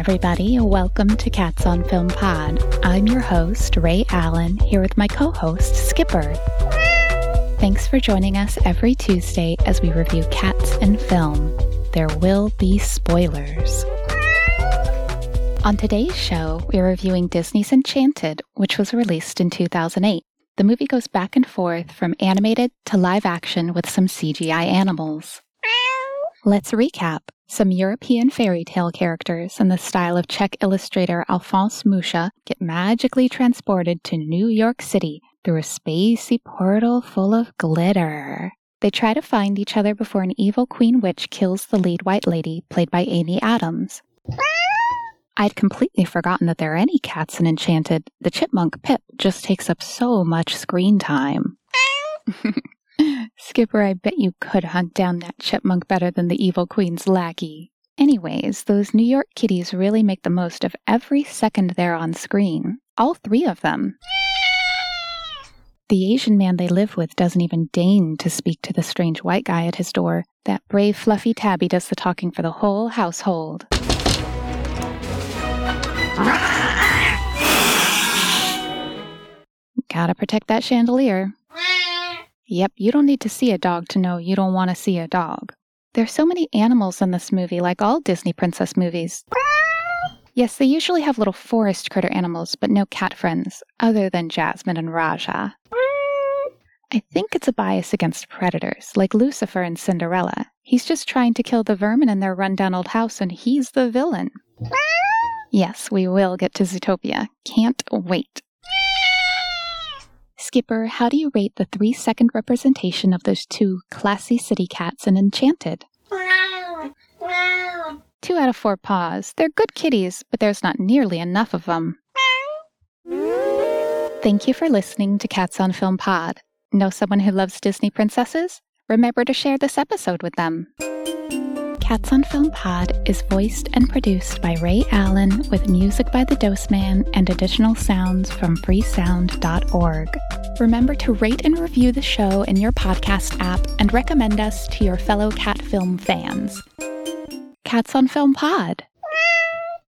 everybody. Welcome to Cats on Film Pod. I'm your host, Ray Allen, here with my co host, Skipper. Thanks for joining us every Tuesday as we review cats and film. There will be spoilers. On today's show, we're reviewing Disney's Enchanted, which was released in 2008. The movie goes back and forth from animated to live action with some CGI animals. Let's recap. Some European fairy tale characters in the style of Czech illustrator Alphonse Mucha get magically transported to New York City through a spacey portal full of glitter. They try to find each other before an evil queen witch kills the lead white lady, played by Amy Adams. I'd completely forgotten that there are any cats in Enchanted. The chipmunk Pip just takes up so much screen time. Skipper, I bet you could hunt down that chipmunk better than the evil queen's lackey. Anyways, those New York kitties really make the most of every second they're on screen. All three of them. The Asian man they live with doesn't even deign to speak to the strange white guy at his door. That brave, fluffy tabby does the talking for the whole household. Gotta protect that chandelier. Yep, you don't need to see a dog to know you don't want to see a dog. There's so many animals in this movie, like all Disney princess movies. Yes, they usually have little forest critter animals, but no cat friends, other than Jasmine and Rajah. I think it's a bias against predators, like Lucifer in Cinderella. He's just trying to kill the vermin in their rundown old house, and he's the villain. Yes, we will get to Zootopia. Can't wait. Skipper, how do you rate the three second representation of those two classy city cats in Enchanted? Two out of four paws. They're good kitties, but there's not nearly enough of them. Thank you for listening to Cats on Film Pod. Know someone who loves Disney princesses? Remember to share this episode with them. Cats on Film Pod is voiced and produced by Ray Allen with music by The Dose Man and additional sounds from freesound.org. Remember to rate and review the show in your podcast app and recommend us to your fellow cat film fans. Cats on Film Pod.